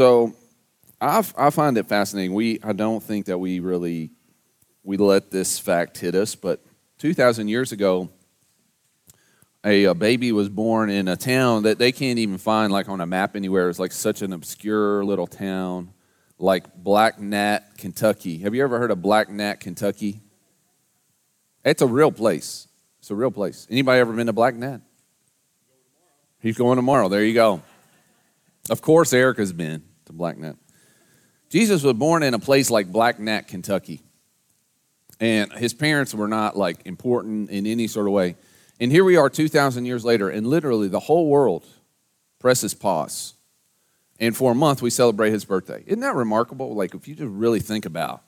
So I, I find it fascinating. We I don't think that we really we let this fact hit us, but 2,000 years ago, a, a, baby was born in a town that they can't even find like on a map anywhere. It's like such an obscure little town, like Black Gnat, Kentucky. Have you ever heard of Black Gnat, Kentucky? It's a real place. It's a real place. Anybody ever been to Black Gnat? He's going tomorrow. There you go. Of course, Erica's been to Black Gnat. Jesus was born in a place like Black Gnat, Kentucky. And his parents were not like important in any sort of way. And here we are 2,000 years later, and literally the whole world presses pause. And for a month, we celebrate his birthday. Isn't that remarkable? Like, if you just really think about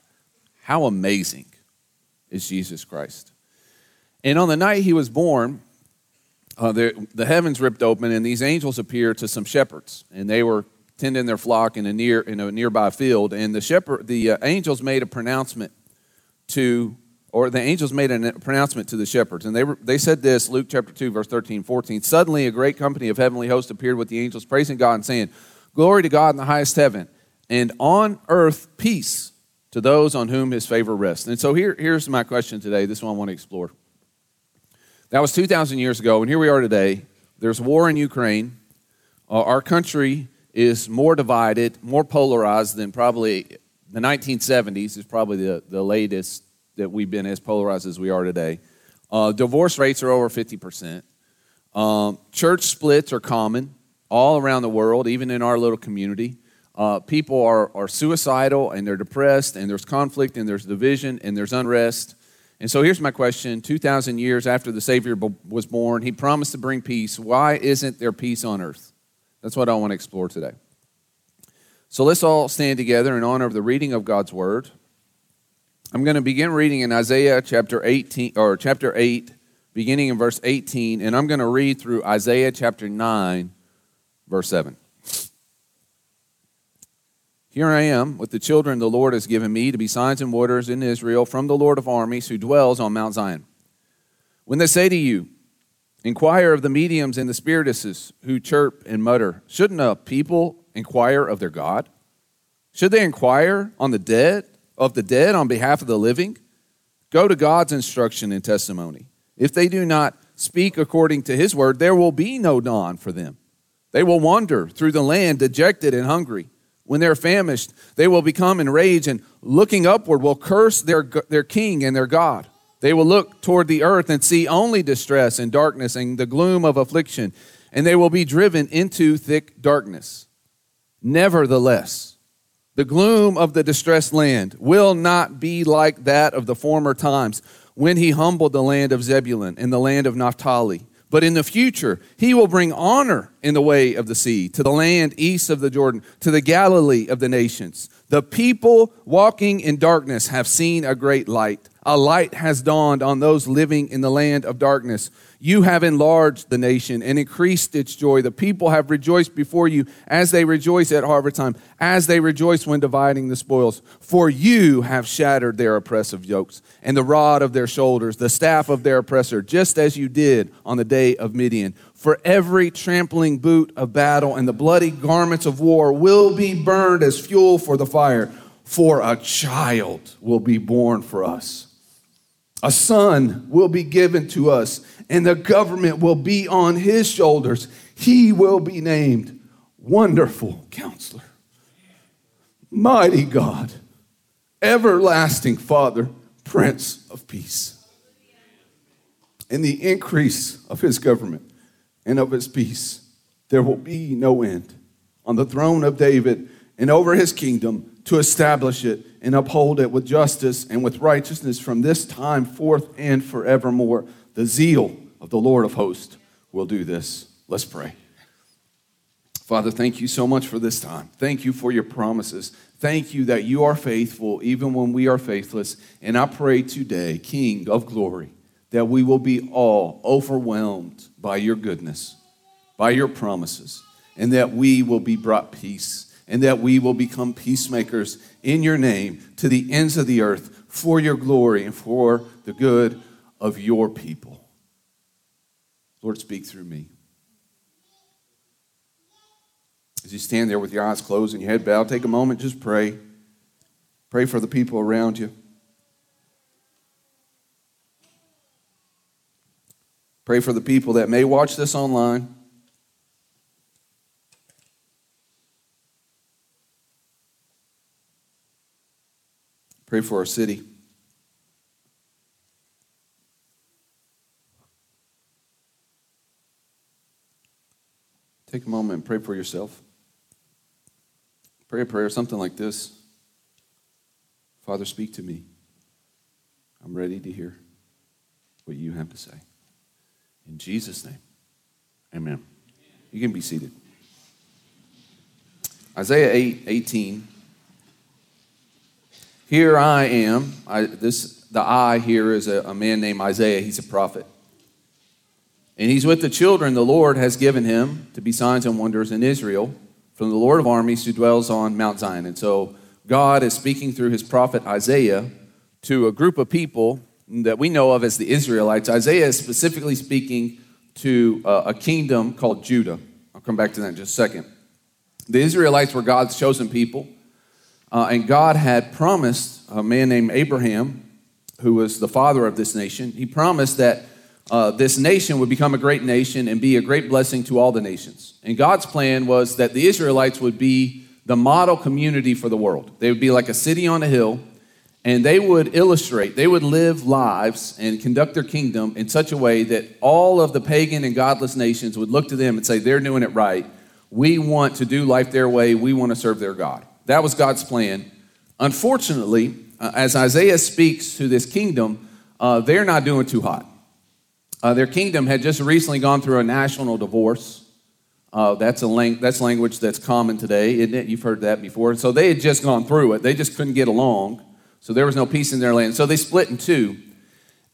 how amazing is Jesus Christ. And on the night he was born, uh, the, the heavens ripped open, and these angels appeared to some shepherds. And they were tending their flock in a, near, in a nearby field. And the, shepherd, the uh, angels made a pronouncement to or the angels made a pronouncement to the shepherds, and they, were, they said this Luke chapter 2, verse 13, 14. Suddenly, a great company of heavenly hosts appeared with the angels, praising God and saying, Glory to God in the highest heaven, and on earth peace to those on whom his favor rests. And so here, here's my question today. This one I want to explore. That was 2,000 years ago, and here we are today. There's war in Ukraine. Uh, our country is more divided, more polarized than probably the 1970s, is probably the, the latest that we've been as polarized as we are today. Uh, divorce rates are over 50%. Um, church splits are common all around the world, even in our little community. Uh, people are, are suicidal and they're depressed, and there's conflict, and there's division, and there's unrest. And so here's my question 2,000 years after the Savior was born, he promised to bring peace. Why isn't there peace on earth? That's what I want to explore today. So let's all stand together in honor of the reading of God's word. I'm going to begin reading in Isaiah chapter 18 or chapter 8 beginning in verse 18 and I'm going to read through Isaiah chapter 9 verse 7. Here I am with the children the Lord has given me to be signs and wonders in Israel from the Lord of armies who dwells on Mount Zion. When they say to you, Inquire of the mediums and the spiritists who chirp and mutter, shouldn't a people inquire of their God? Should they inquire on the dead? of the dead on behalf of the living? Go to God's instruction and testimony. If they do not speak according to his word, there will be no dawn for them. They will wander through the land dejected and hungry. When they're famished, they will become enraged and looking upward will curse their, their king and their God. They will look toward the earth and see only distress and darkness and the gloom of affliction, and they will be driven into thick darkness. Nevertheless, the gloom of the distressed land will not be like that of the former times when he humbled the land of Zebulun and the land of Naphtali. But in the future, he will bring honor in the way of the sea, to the land east of the Jordan, to the Galilee of the nations. The people walking in darkness have seen a great light. A light has dawned on those living in the land of darkness. You have enlarged the nation and increased its joy. The people have rejoiced before you as they rejoice at harvest time, as they rejoice when dividing the spoils. For you have shattered their oppressive yokes and the rod of their shoulders, the staff of their oppressor, just as you did on the day of Midian. For every trampling boot of battle and the bloody garments of war will be burned as fuel for the fire. For a child will be born for us a son will be given to us, and the government will be on his shoulders. He will be named Wonderful Counselor, Mighty God, Everlasting Father, Prince of Peace. In the increase of his government and of his peace, there will be no end. On the throne of David and over his kingdom, to establish it and uphold it with justice and with righteousness from this time forth and forevermore. The zeal of the Lord of hosts will do this. Let's pray. Father, thank you so much for this time. Thank you for your promises. Thank you that you are faithful even when we are faithless. And I pray today, King of glory, that we will be all overwhelmed by your goodness, by your promises, and that we will be brought peace and that we will become peacemakers in your name to the ends of the earth for your glory and for the good of your people. Lord, speak through me. As you stand there with your eyes closed and your head bowed, take a moment, just pray. Pray for the people around you. Pray for the people that may watch this online. Pray for our city. Take a moment and pray for yourself. Pray a prayer, something like this Father, speak to me. I'm ready to hear what you have to say. In Jesus' name, amen. You can be seated. Isaiah 8 18 here I am. I, this, the I here is a, a man named Isaiah. He's a prophet. And he's with the children the Lord has given him to be signs and wonders in Israel from the Lord of armies who dwells on Mount Zion. And so God is speaking through his prophet Isaiah to a group of people that we know of as the Israelites. Isaiah is specifically speaking to uh, a kingdom called Judah. I'll come back to that in just a second. The Israelites were God's chosen people. Uh, and God had promised a man named Abraham, who was the father of this nation, he promised that uh, this nation would become a great nation and be a great blessing to all the nations. And God's plan was that the Israelites would be the model community for the world. They would be like a city on a hill, and they would illustrate, they would live lives and conduct their kingdom in such a way that all of the pagan and godless nations would look to them and say, They're doing it right. We want to do life their way, we want to serve their God. That was God's plan. Unfortunately, uh, as Isaiah speaks to this kingdom, uh, they're not doing too hot. Uh, their kingdom had just recently gone through a national divorce. Uh, that's, a lang- that's language that's common today, isn't it? You've heard that before. So they had just gone through it. They just couldn't get along. So there was no peace in their land. So they split in two.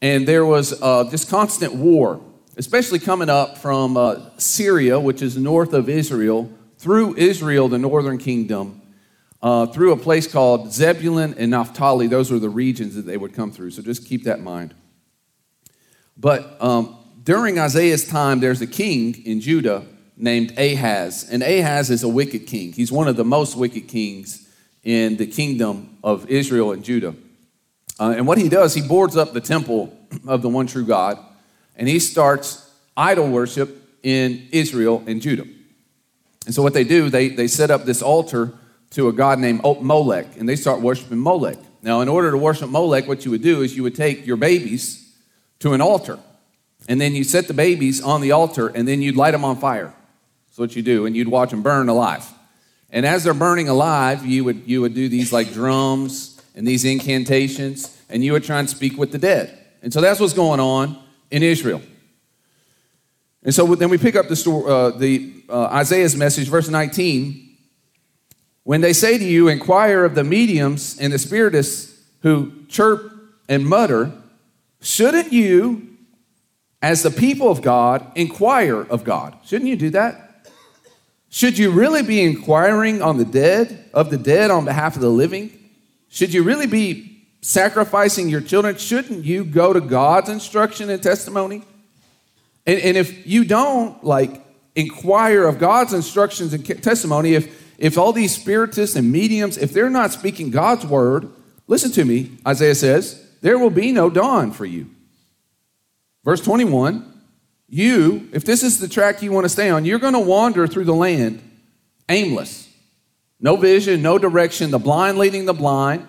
And there was uh, this constant war, especially coming up from uh, Syria, which is north of Israel, through Israel, the northern kingdom, uh, through a place called Zebulun and Naphtali. Those were the regions that they would come through. So just keep that in mind. But um, during Isaiah's time, there's a king in Judah named Ahaz. And Ahaz is a wicked king. He's one of the most wicked kings in the kingdom of Israel and Judah. Uh, and what he does, he boards up the temple of the one true God, and he starts idol worship in Israel and Judah. And so what they do, they, they set up this altar to a god named Molech, and they start worshiping Molech. Now, in order to worship Molech, what you would do is you would take your babies to an altar, and then you set the babies on the altar, and then you'd light them on fire. That's what you do, and you'd watch them burn alive. And as they're burning alive, you would, you would do these like drums and these incantations, and you would try and speak with the dead. And so that's what's going on in Israel. And so then we pick up the, story, uh, the uh, Isaiah's message, verse 19. When they say to you, inquire of the mediums and the spiritists who chirp and mutter, shouldn't you, as the people of God, inquire of God? Shouldn't you do that? Should you really be inquiring on the dead, of the dead on behalf of the living? Should you really be sacrificing your children? Shouldn't you go to God's instruction and testimony? And, and if you don't, like, inquire of God's instructions and testimony, if if all these spiritists and mediums, if they're not speaking God's word, listen to me, Isaiah says, there will be no dawn for you. Verse 21 you, if this is the track you want to stay on, you're going to wander through the land aimless. No vision, no direction, the blind leading the blind,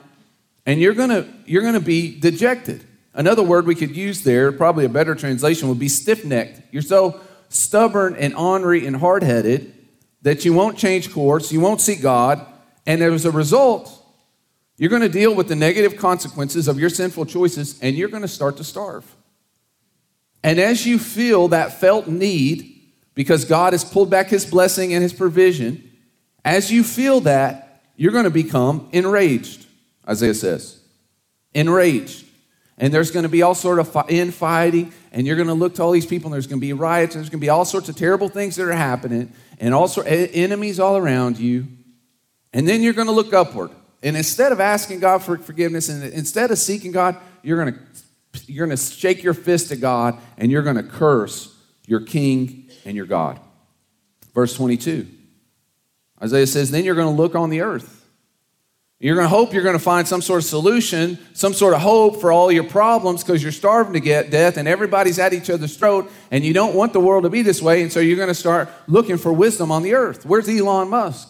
and you're going to you're going to be dejected. Another word we could use there, probably a better translation would be stiff-necked. You're so stubborn and ornery and hard-headed that you won't change course, you won't see God, and as a result, you're going to deal with the negative consequences of your sinful choices and you're going to start to starve. And as you feel that felt need, because God has pulled back his blessing and his provision, as you feel that, you're going to become enraged, Isaiah says. Enraged. And there's going to be all sort of infighting, and you're going to look to all these people, and there's going to be riots, and there's going to be all sorts of terrible things that are happening and also enemies all around you. And then you're going to look upward. And instead of asking God for forgiveness and instead of seeking God, you're going to you're going to shake your fist at God and you're going to curse your king and your God. Verse 22. Isaiah says, then you're going to look on the earth. You're going to hope you're going to find some sort of solution, some sort of hope for all your problems because you're starving to get death and everybody's at each other's throat and you don't want the world to be this way. And so you're going to start looking for wisdom on the earth. Where's Elon Musk?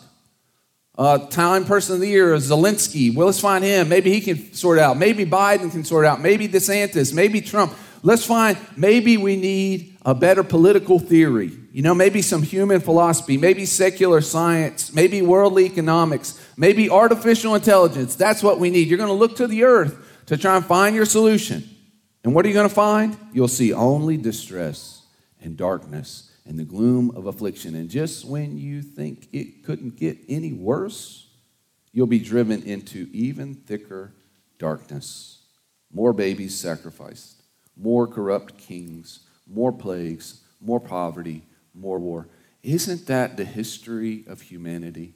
Uh, time person of the year is Zelensky. Well, let's find him. Maybe he can sort out. Maybe Biden can sort out. Maybe DeSantis. Maybe Trump. Let's find, maybe we need a better political theory. You know, maybe some human philosophy, maybe secular science, maybe worldly economics, maybe artificial intelligence. That's what we need. You're going to look to the earth to try and find your solution. And what are you going to find? You'll see only distress and darkness and the gloom of affliction. And just when you think it couldn't get any worse, you'll be driven into even thicker darkness. More babies sacrificed, more corrupt kings, more plagues, more poverty, more war. Isn't that the history of humanity?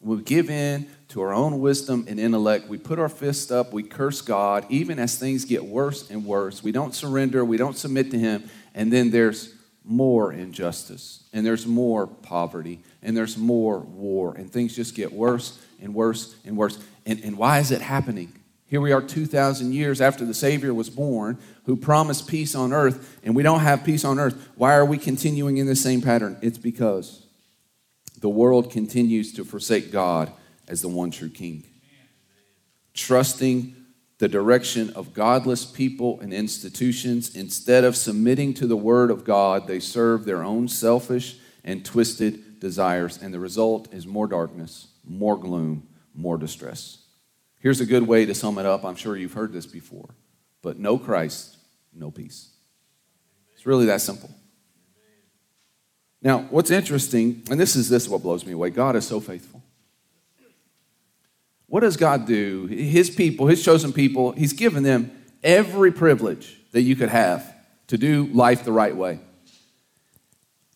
We give in to our own wisdom and intellect. We put our fist up. We curse God, even as things get worse and worse. We don't surrender. We don't submit to Him. And then there's more injustice, and there's more poverty, and there's more war, and things just get worse and worse and worse. And, and why is it happening? Here we are 2,000 years after the Savior was born, who promised peace on earth, and we don't have peace on earth. Why are we continuing in the same pattern? It's because the world continues to forsake God as the one true King. Trusting the direction of godless people and institutions, instead of submitting to the Word of God, they serve their own selfish and twisted desires, and the result is more darkness, more gloom, more distress. Here's a good way to sum it up. I'm sure you've heard this before. But no Christ, no peace. It's really that simple. Now, what's interesting, and this is this what blows me away God is so faithful. What does God do? His people, his chosen people, he's given them every privilege that you could have to do life the right way.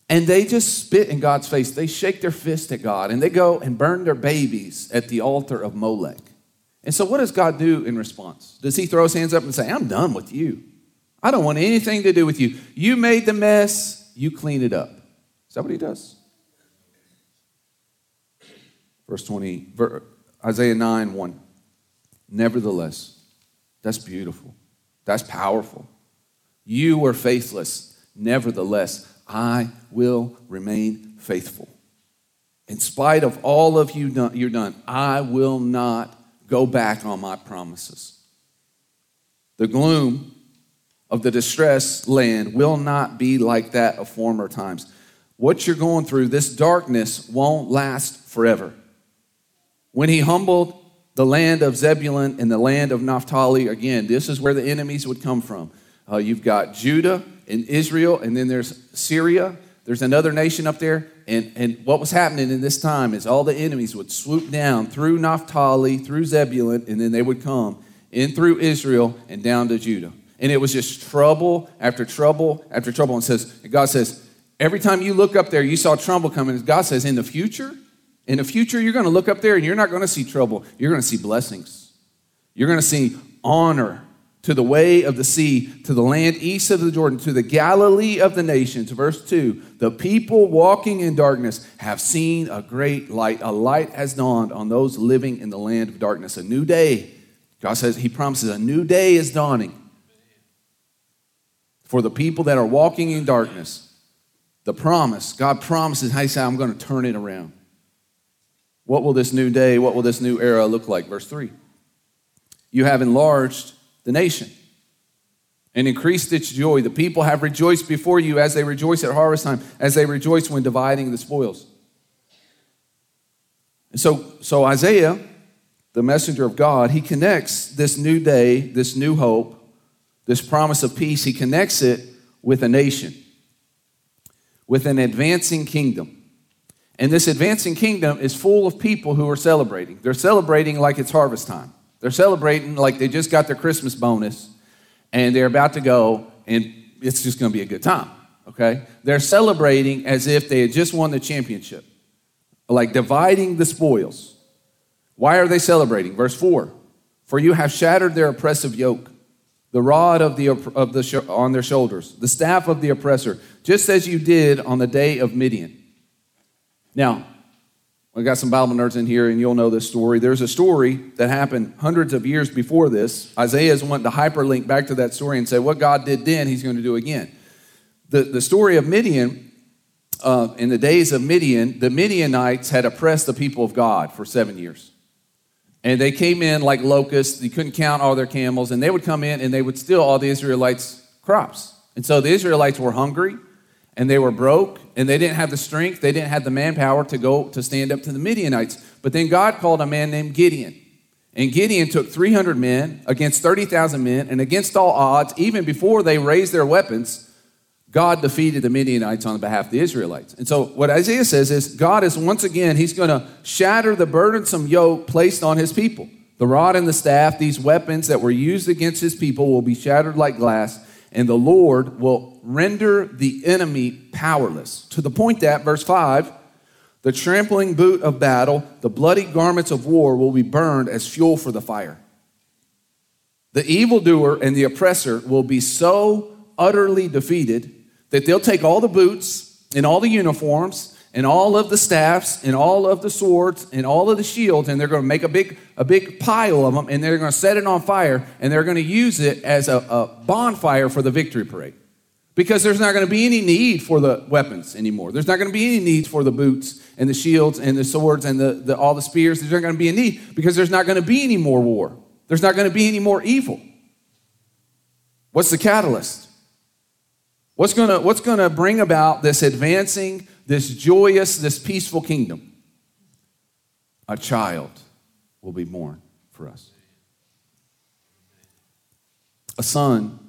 And they just spit in God's face. They shake their fist at God and they go and burn their babies at the altar of Molech. And so, what does God do in response? Does He throw His hands up and say, I'm done with you? I don't want anything to do with you. You made the mess, you clean it up. Is that what He does? Verse 20, Isaiah 9 1. Nevertheless, that's beautiful. That's powerful. You were faithless. Nevertheless, I will remain faithful. In spite of all of you done, you're done, I will not go back on my promises. The gloom of the distressed land will not be like that of former times. What you're going through, this darkness won't last forever. When he humbled the land of Zebulun and the land of Naphtali, again, this is where the enemies would come from. Uh, you've got Judah and Israel, and then there's Syria. There's another nation up there, and, and what was happening in this time is all the enemies would swoop down through Naphtali, through Zebulun, and then they would come in through Israel and down to Judah. And it was just trouble after trouble after trouble. And says, God says, every time you look up there, you saw trouble coming. God says, in the future, in the future, you're going to look up there and you're not going to see trouble. You're going to see blessings. You're going to see honor to the way of the sea, to the land east of the Jordan, to the Galilee of the nations. Verse 2 The people walking in darkness have seen a great light. A light has dawned on those living in the land of darkness. A new day. God says, He promises a new day is dawning. For the people that are walking in darkness, the promise, God promises, He said, I'm going to turn it around. What will this new day, what will this new era look like? Verse 3 You have enlarged the nation and increased its joy. The people have rejoiced before you as they rejoice at harvest time, as they rejoice when dividing the spoils. And so, so Isaiah, the messenger of God, he connects this new day, this new hope, this promise of peace, he connects it with a nation, with an advancing kingdom. And this advancing kingdom is full of people who are celebrating. They're celebrating like it's harvest time. They're celebrating like they just got their Christmas bonus and they're about to go and it's just going to be a good time, okay? They're celebrating as if they had just won the championship, like dividing the spoils. Why are they celebrating? Verse 4 For you have shattered their oppressive yoke, the rod of the, of the on their shoulders, the staff of the oppressor, just as you did on the day of Midian. Now, we got some Bible nerds in here, and you'll know this story. There's a story that happened hundreds of years before this. Isaiah is wanting to hyperlink back to that story and say what God did then, he's going to do again. The, the story of Midian, uh, in the days of Midian, the Midianites had oppressed the people of God for seven years. And they came in like locusts. You couldn't count all their camels. And they would come in and they would steal all the Israelites' crops. And so the Israelites were hungry and they were broke and they didn't have the strength, they didn't have the manpower to go to stand up to the Midianites. But then God called a man named Gideon. And Gideon took 300 men against 30,000 men, and against all odds, even before they raised their weapons, God defeated the Midianites on behalf of the Israelites. And so, what Isaiah says is God is once again, he's going to shatter the burdensome yoke placed on his people. The rod and the staff, these weapons that were used against his people, will be shattered like glass, and the Lord will render the enemy powerless. To the point that, verse 5, the trampling boot of battle, the bloody garments of war will be burned as fuel for the fire. The evildoer and the oppressor will be so utterly defeated that they'll take all the boots and all the uniforms and all of the staffs and all of the swords and all of the shields and they're going to make a big a big pile of them and they're going to set it on fire and they're going to use it as a, a bonfire for the victory parade. Because there's not going to be any need for the weapons anymore. There's not going to be any need for the boots and the shields and the swords and the, the all the spears. There's not going to be a need because there's not going to be any more war. There's not going to be any more evil. What's the catalyst what's going to what's to bring about this advancing this joyous, this peaceful kingdom, a child will be born for us. A son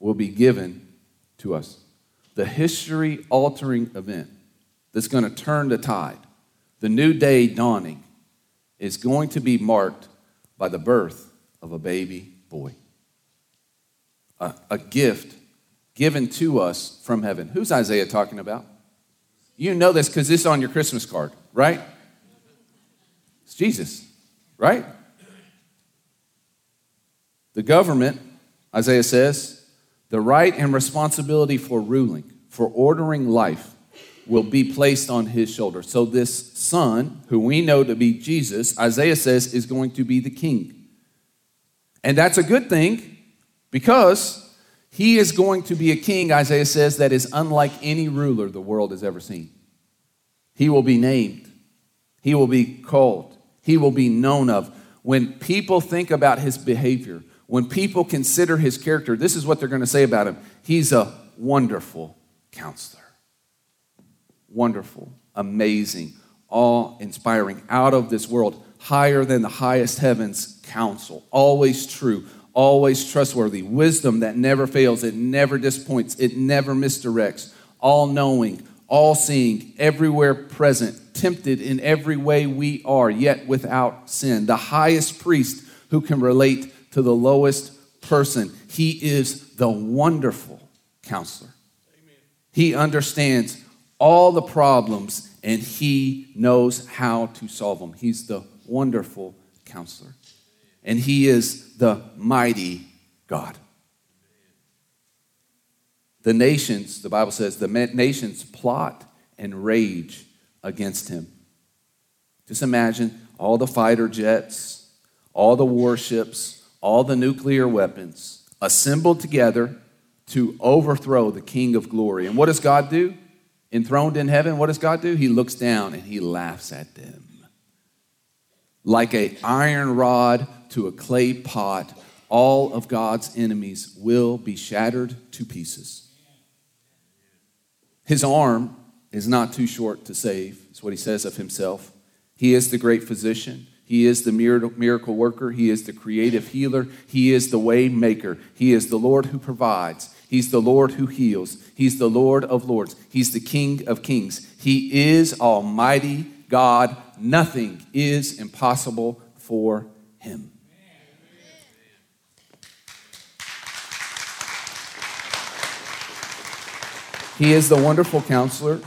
will be given to us. The history altering event that's going to turn the tide, the new day dawning, is going to be marked by the birth of a baby boy. A, a gift given to us from heaven. Who's Isaiah talking about? You know this because is on your Christmas card, right? It's Jesus, right? The government, Isaiah says, the right and responsibility for ruling, for ordering life, will be placed on his shoulders. So, this son, who we know to be Jesus, Isaiah says, is going to be the king. And that's a good thing because he is going to be a king, Isaiah says, that is unlike any ruler the world has ever seen. He will be named, he will be called, he will be known of. When people think about his behavior, when people consider his character, this is what they're going to say about him He's a wonderful counselor. Wonderful, amazing, awe inspiring, out of this world, higher than the highest heavens counsel, always true, always trustworthy, wisdom that never fails, it never disappoints, it never misdirects, all knowing, all seeing, everywhere present, tempted in every way we are, yet without sin. The highest priest who can relate to the lowest person. He is the wonderful counselor. Amen. He understands all the problems and he knows how to solve them. He's the wonderful counselor and he is the mighty God. The nations, the Bible says, the nations plot and rage against him. Just imagine all the fighter jets, all the warships, all the nuclear weapons assembled together to overthrow the King of glory. And what does God do? Enthroned in heaven, what does God do? He looks down and he laughs at them. Like a iron rod to a clay pot, all of God's enemies will be shattered to pieces. His arm is not too short to save, is what he says of himself. He is the great physician. He is the miracle worker. He is the creative healer. He is the way maker. He is the Lord who provides. He's the Lord who heals. He's the Lord of lords. He's the King of kings. He is Almighty God. Nothing is impossible for him. He is the wonderful counselor.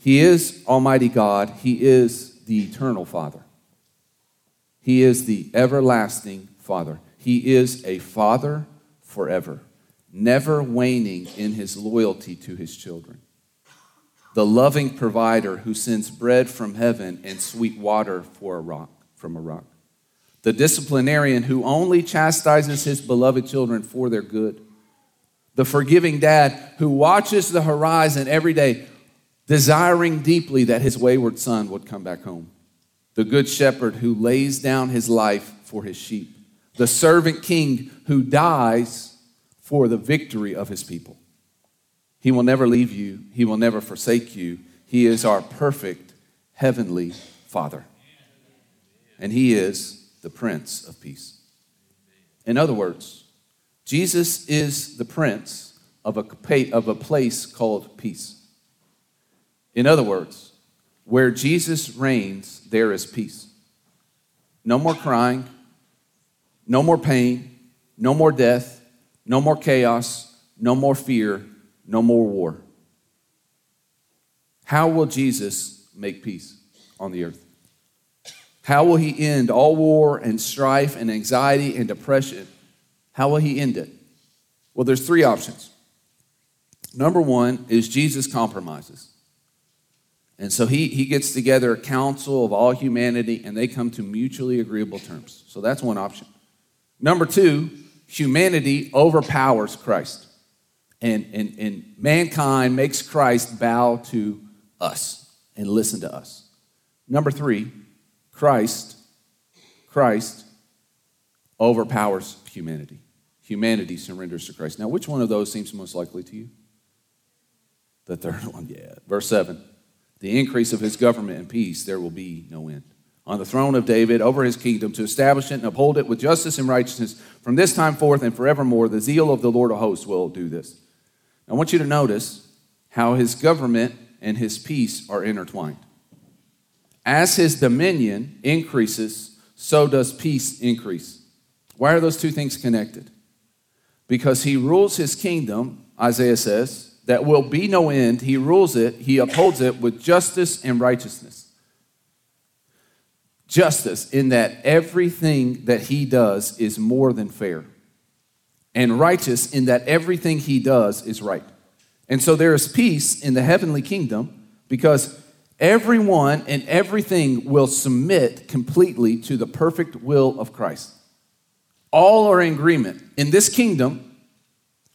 He is Almighty God. He is the eternal Father. He is the everlasting Father. He is a Father forever, never waning in his loyalty to his children. The loving provider who sends bread from heaven and sweet water for a rock, from a rock, the disciplinarian who only chastises his beloved children for their good, the forgiving dad who watches the horizon every day, desiring deeply that his wayward son would come back home, the good shepherd who lays down his life for his sheep, the servant king who dies for the victory of his people. He will never leave you, He will never forsake you. He is our perfect heavenly Father. And He is the Prince of Peace. In other words, Jesus is the Prince of a, of a place called peace. In other words, where Jesus reigns, there is peace. No more crying, no more pain, no more death, no more chaos, no more fear, no more war. How will Jesus make peace on the earth? How will he end all war and strife and anxiety and depression? How will he end it? Well, there's three options. Number one is Jesus compromises. And so he, he gets together a council of all humanity and they come to mutually agreeable terms. So that's one option. Number two, humanity overpowers Christ and, and, and mankind makes Christ bow to us and listen to us. Number three, Christ, Christ overpowers humanity. Humanity surrenders to Christ. Now, which one of those seems most likely to you? The third one, yeah. Verse 7 The increase of his government and peace, there will be no end. On the throne of David, over his kingdom, to establish it and uphold it with justice and righteousness from this time forth and forevermore. The zeal of the Lord of hosts will do this. I want you to notice how his government and his peace are intertwined. As his dominion increases, so does peace increase. Why are those two things connected? Because he rules his kingdom, Isaiah says, that will be no end. He rules it, he upholds it with justice and righteousness. Justice, in that everything that he does is more than fair and righteous in that everything he does is right. And so there is peace in the heavenly kingdom because everyone and everything will submit completely to the perfect will of Christ. All are in agreement. In this kingdom,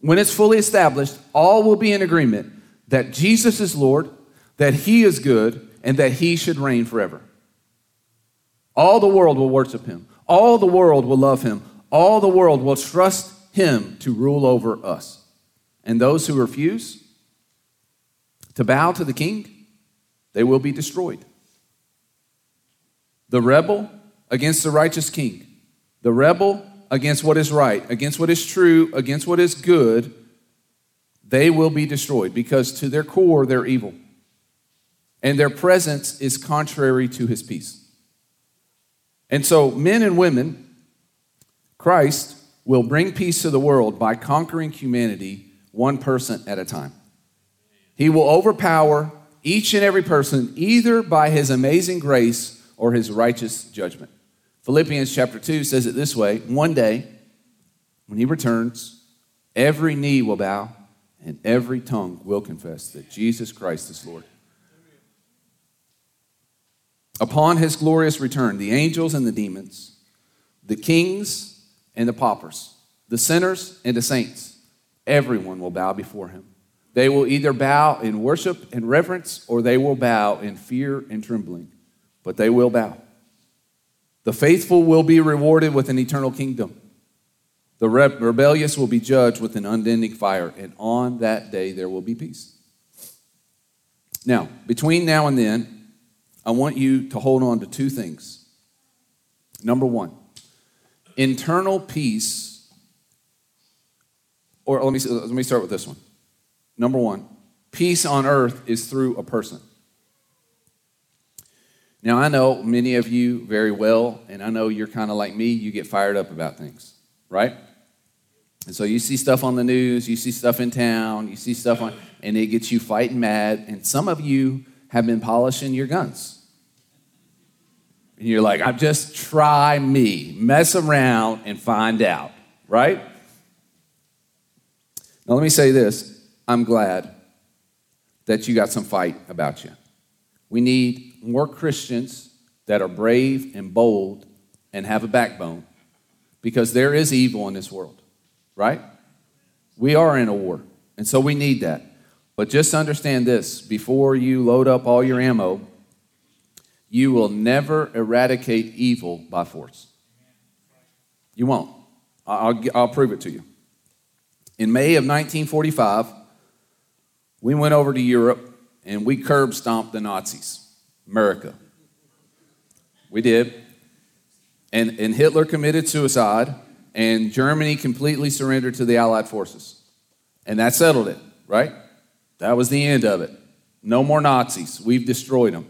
when it's fully established, all will be in agreement that Jesus is Lord, that he is good, and that he should reign forever. All the world will worship him. All the world will love him. All the world will trust him to rule over us. And those who refuse to bow to the king, they will be destroyed. The rebel against the righteous king, the rebel against what is right, against what is true, against what is good, they will be destroyed because to their core they're evil. And their presence is contrary to his peace. And so, men and women, Christ will bring peace to the world by conquering humanity one person at a time. He will overpower each and every person either by his amazing grace or his righteous judgment. Philippians chapter 2 says it this way One day, when he returns, every knee will bow and every tongue will confess that Jesus Christ is Lord. Upon his glorious return, the angels and the demons, the kings and the paupers, the sinners and the saints. Everyone will bow before him. They will either bow in worship and reverence or they will bow in fear and trembling, but they will bow. The faithful will be rewarded with an eternal kingdom. The rebellious will be judged with an unending fire, and on that day there will be peace. Now, between now and then, I want you to hold on to two things. Number one, internal peace, or let me, let me start with this one. Number one, peace on earth is through a person. Now, I know many of you very well, and I know you're kind of like me, you get fired up about things, right? And so you see stuff on the news, you see stuff in town, you see stuff on, and it gets you fighting mad. And some of you have been polishing your guns. And you're like, I'm just try me, mess around and find out, right? Now, let me say this I'm glad that you got some fight about you. We need more Christians that are brave and bold and have a backbone because there is evil in this world, right? We are in a war, and so we need that. But just understand this before you load up all your ammo, you will never eradicate evil by force. You won't. I'll, I'll prove it to you. In May of 1945, we went over to Europe and we curb stomped the Nazis, America. We did. And, and Hitler committed suicide, and Germany completely surrendered to the Allied forces. And that settled it, right? That was the end of it. No more Nazis. We've destroyed them.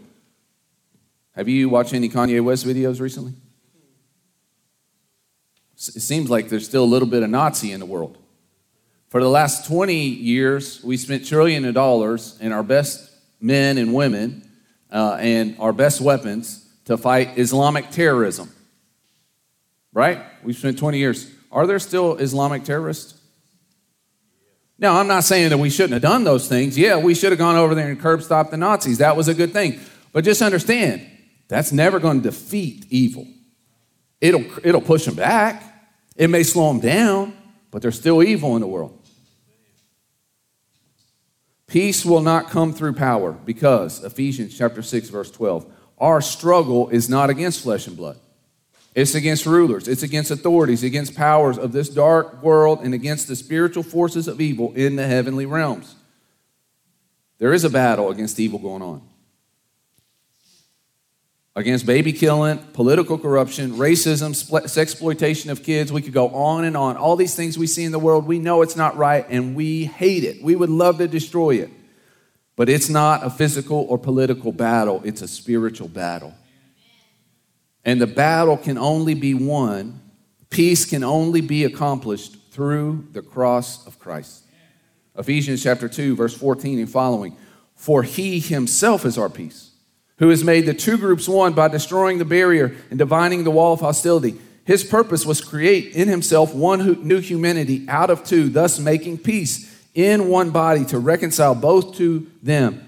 Have you watched any Kanye West videos recently? It seems like there's still a little bit of Nazi in the world. For the last 20 years, we spent trillion of dollars in our best men and women uh, and our best weapons to fight Islamic terrorism. Right? We spent 20 years. Are there still Islamic terrorists? Now, I'm not saying that we shouldn't have done those things. Yeah, we should have gone over there and curb stopped the Nazis. That was a good thing. But just understand, that's never going to defeat evil. It'll, it'll push them back. It may slow them down, but there's still evil in the world. Peace will not come through power because, Ephesians chapter 6, verse 12, our struggle is not against flesh and blood. It's against rulers, it's against authorities, against powers of this dark world, and against the spiritual forces of evil in the heavenly realms. There is a battle against evil going on against baby killing, political corruption, racism, sex exploitation of kids. We could go on and on. All these things we see in the world, we know it's not right and we hate it. We would love to destroy it. But it's not a physical or political battle, it's a spiritual battle. And the battle can only be won, peace can only be accomplished through the cross of Christ. Ephesians chapter 2, verse 14 and following. For he himself is our peace who has made the two groups one by destroying the barrier and dividing the wall of hostility. His purpose was create in himself one new humanity out of two, thus making peace in one body to reconcile both to them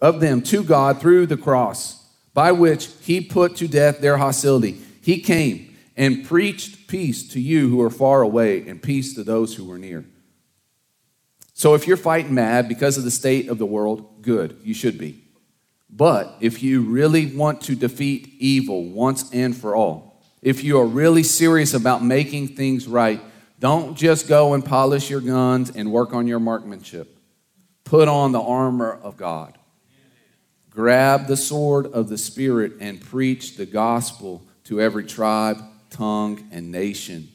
of them to God through the cross, by which he put to death their hostility. He came and preached peace to you who are far away and peace to those who were near. So if you're fighting mad because of the state of the world, good, you should be. But if you really want to defeat evil once and for all, if you are really serious about making things right, don't just go and polish your guns and work on your marksmanship. Put on the armor of God. Grab the sword of the Spirit and preach the gospel to every tribe, tongue, and nation.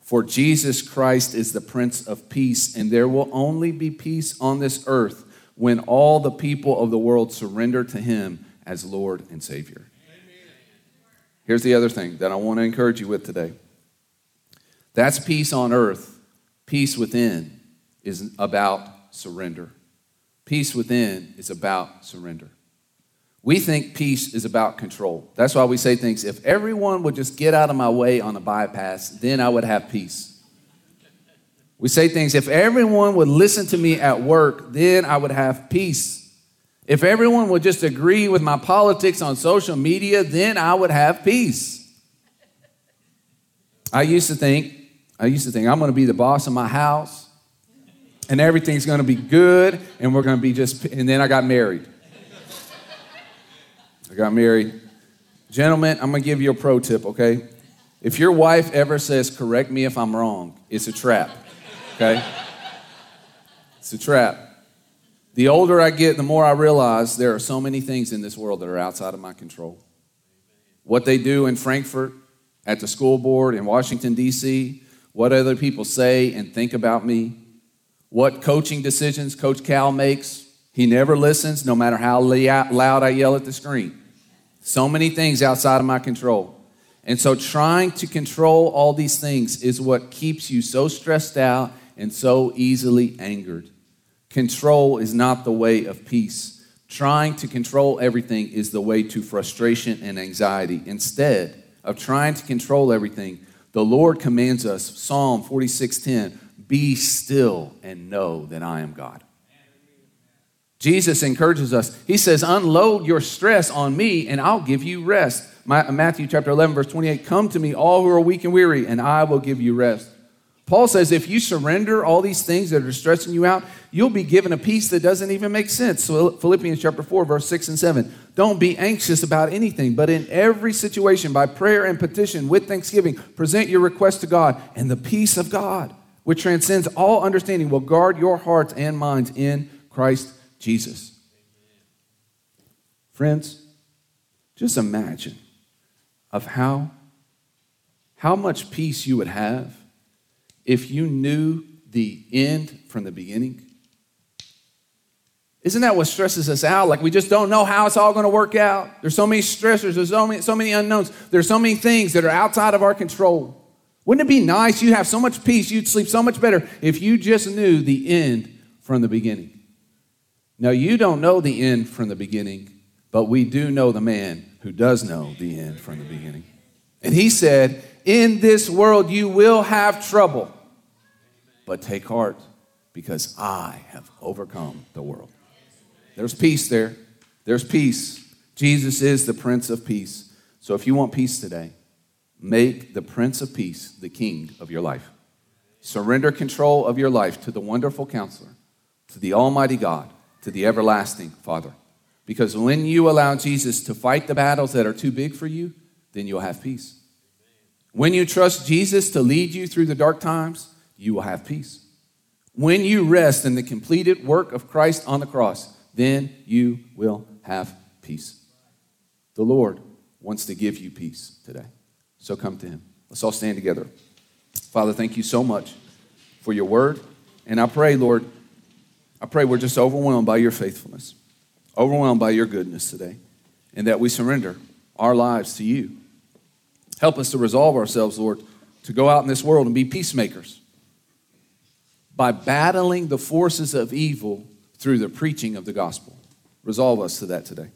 For Jesus Christ is the Prince of Peace, and there will only be peace on this earth when all the people of the world surrender to him as Lord and Savior. Here's the other thing that I want to encourage you with today that's peace on earth. Peace within is about surrender. Peace within is about surrender. We think peace is about control. That's why we say things if everyone would just get out of my way on a bypass, then I would have peace. We say things, if everyone would listen to me at work, then I would have peace. If everyone would just agree with my politics on social media, then I would have peace. I used to think, I used to think I'm going to be the boss of my house and everything's going to be good and we're going to be just, and then I got married. I got married. Gentlemen, I'm going to give you a pro tip, okay? If your wife ever says, correct me if I'm wrong, it's a trap okay? It's a trap. The older I get, the more I realize there are so many things in this world that are outside of my control. What they do in Frankfort, at the school board in Washington, D.C., what other people say and think about me, what coaching decisions Coach Cal makes. He never listens, no matter how loud I yell at the screen. So many things outside of my control. And so, trying to control all these things is what keeps you so stressed out and so easily angered. Control is not the way of peace. Trying to control everything is the way to frustration and anxiety. Instead of trying to control everything, the Lord commands us, Psalm 46:10, be still and know that I am God. Jesus encourages us. He says, Unload your stress on me, and I'll give you rest. Matthew chapter 11, verse 28 Come to me, all who are weak and weary, and I will give you rest. Paul says if you surrender all these things that are stressing you out, you'll be given a peace that doesn't even make sense. So Philippians chapter 4, verse 6 and 7. Don't be anxious about anything, but in every situation, by prayer and petition, with thanksgiving, present your request to God, and the peace of God, which transcends all understanding, will guard your hearts and minds in Christ Jesus. Friends, just imagine of how, how much peace you would have if you knew the end from the beginning? Isn't that what stresses us out? Like we just don't know how it's all going to work out. There's so many stressors, there's so many, so many unknowns, there's so many things that are outside of our control. Wouldn't it be nice? You'd have so much peace, you'd sleep so much better if you just knew the end from the beginning. Now, you don't know the end from the beginning, but we do know the man who does know the end from the beginning. And he said, In this world you will have trouble. But take heart, because I have overcome the world. There's peace there. There's peace. Jesus is the Prince of Peace. So if you want peace today, make the Prince of Peace the King of your life. Surrender control of your life to the wonderful counselor, to the Almighty God, to the everlasting Father. Because when you allow Jesus to fight the battles that are too big for you, then you'll have peace. When you trust Jesus to lead you through the dark times, you will have peace. When you rest in the completed work of Christ on the cross, then you will have peace. The Lord wants to give you peace today. So come to Him. Let's all stand together. Father, thank you so much for your word. And I pray, Lord, I pray we're just overwhelmed by your faithfulness, overwhelmed by your goodness today, and that we surrender our lives to you. Help us to resolve ourselves, Lord, to go out in this world and be peacemakers by battling the forces of evil through the preaching of the gospel. Resolve us to that today.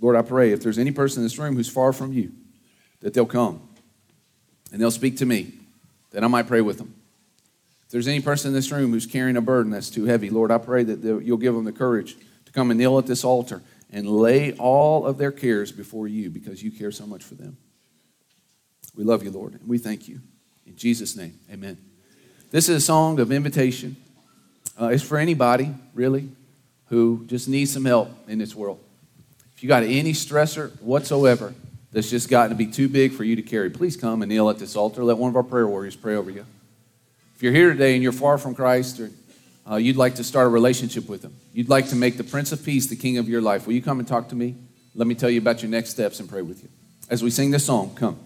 Lord, I pray if there's any person in this room who's far from you, that they'll come and they'll speak to me, that I might pray with them. If there's any person in this room who's carrying a burden that's too heavy, Lord, I pray that you'll give them the courage to come and kneel at this altar and lay all of their cares before you because you care so much for them. We love you, Lord, and we thank you. In Jesus' name, amen. This is a song of invitation. Uh, it's for anybody, really, who just needs some help in this world. If you got any stressor whatsoever that's just gotten to be too big for you to carry, please come and kneel at this altar. Let one of our prayer warriors pray over you. If you're here today and you're far from Christ or uh, you'd like to start a relationship with Him, you'd like to make the Prince of Peace the King of your life, will you come and talk to me? Let me tell you about your next steps and pray with you. As we sing this song, come.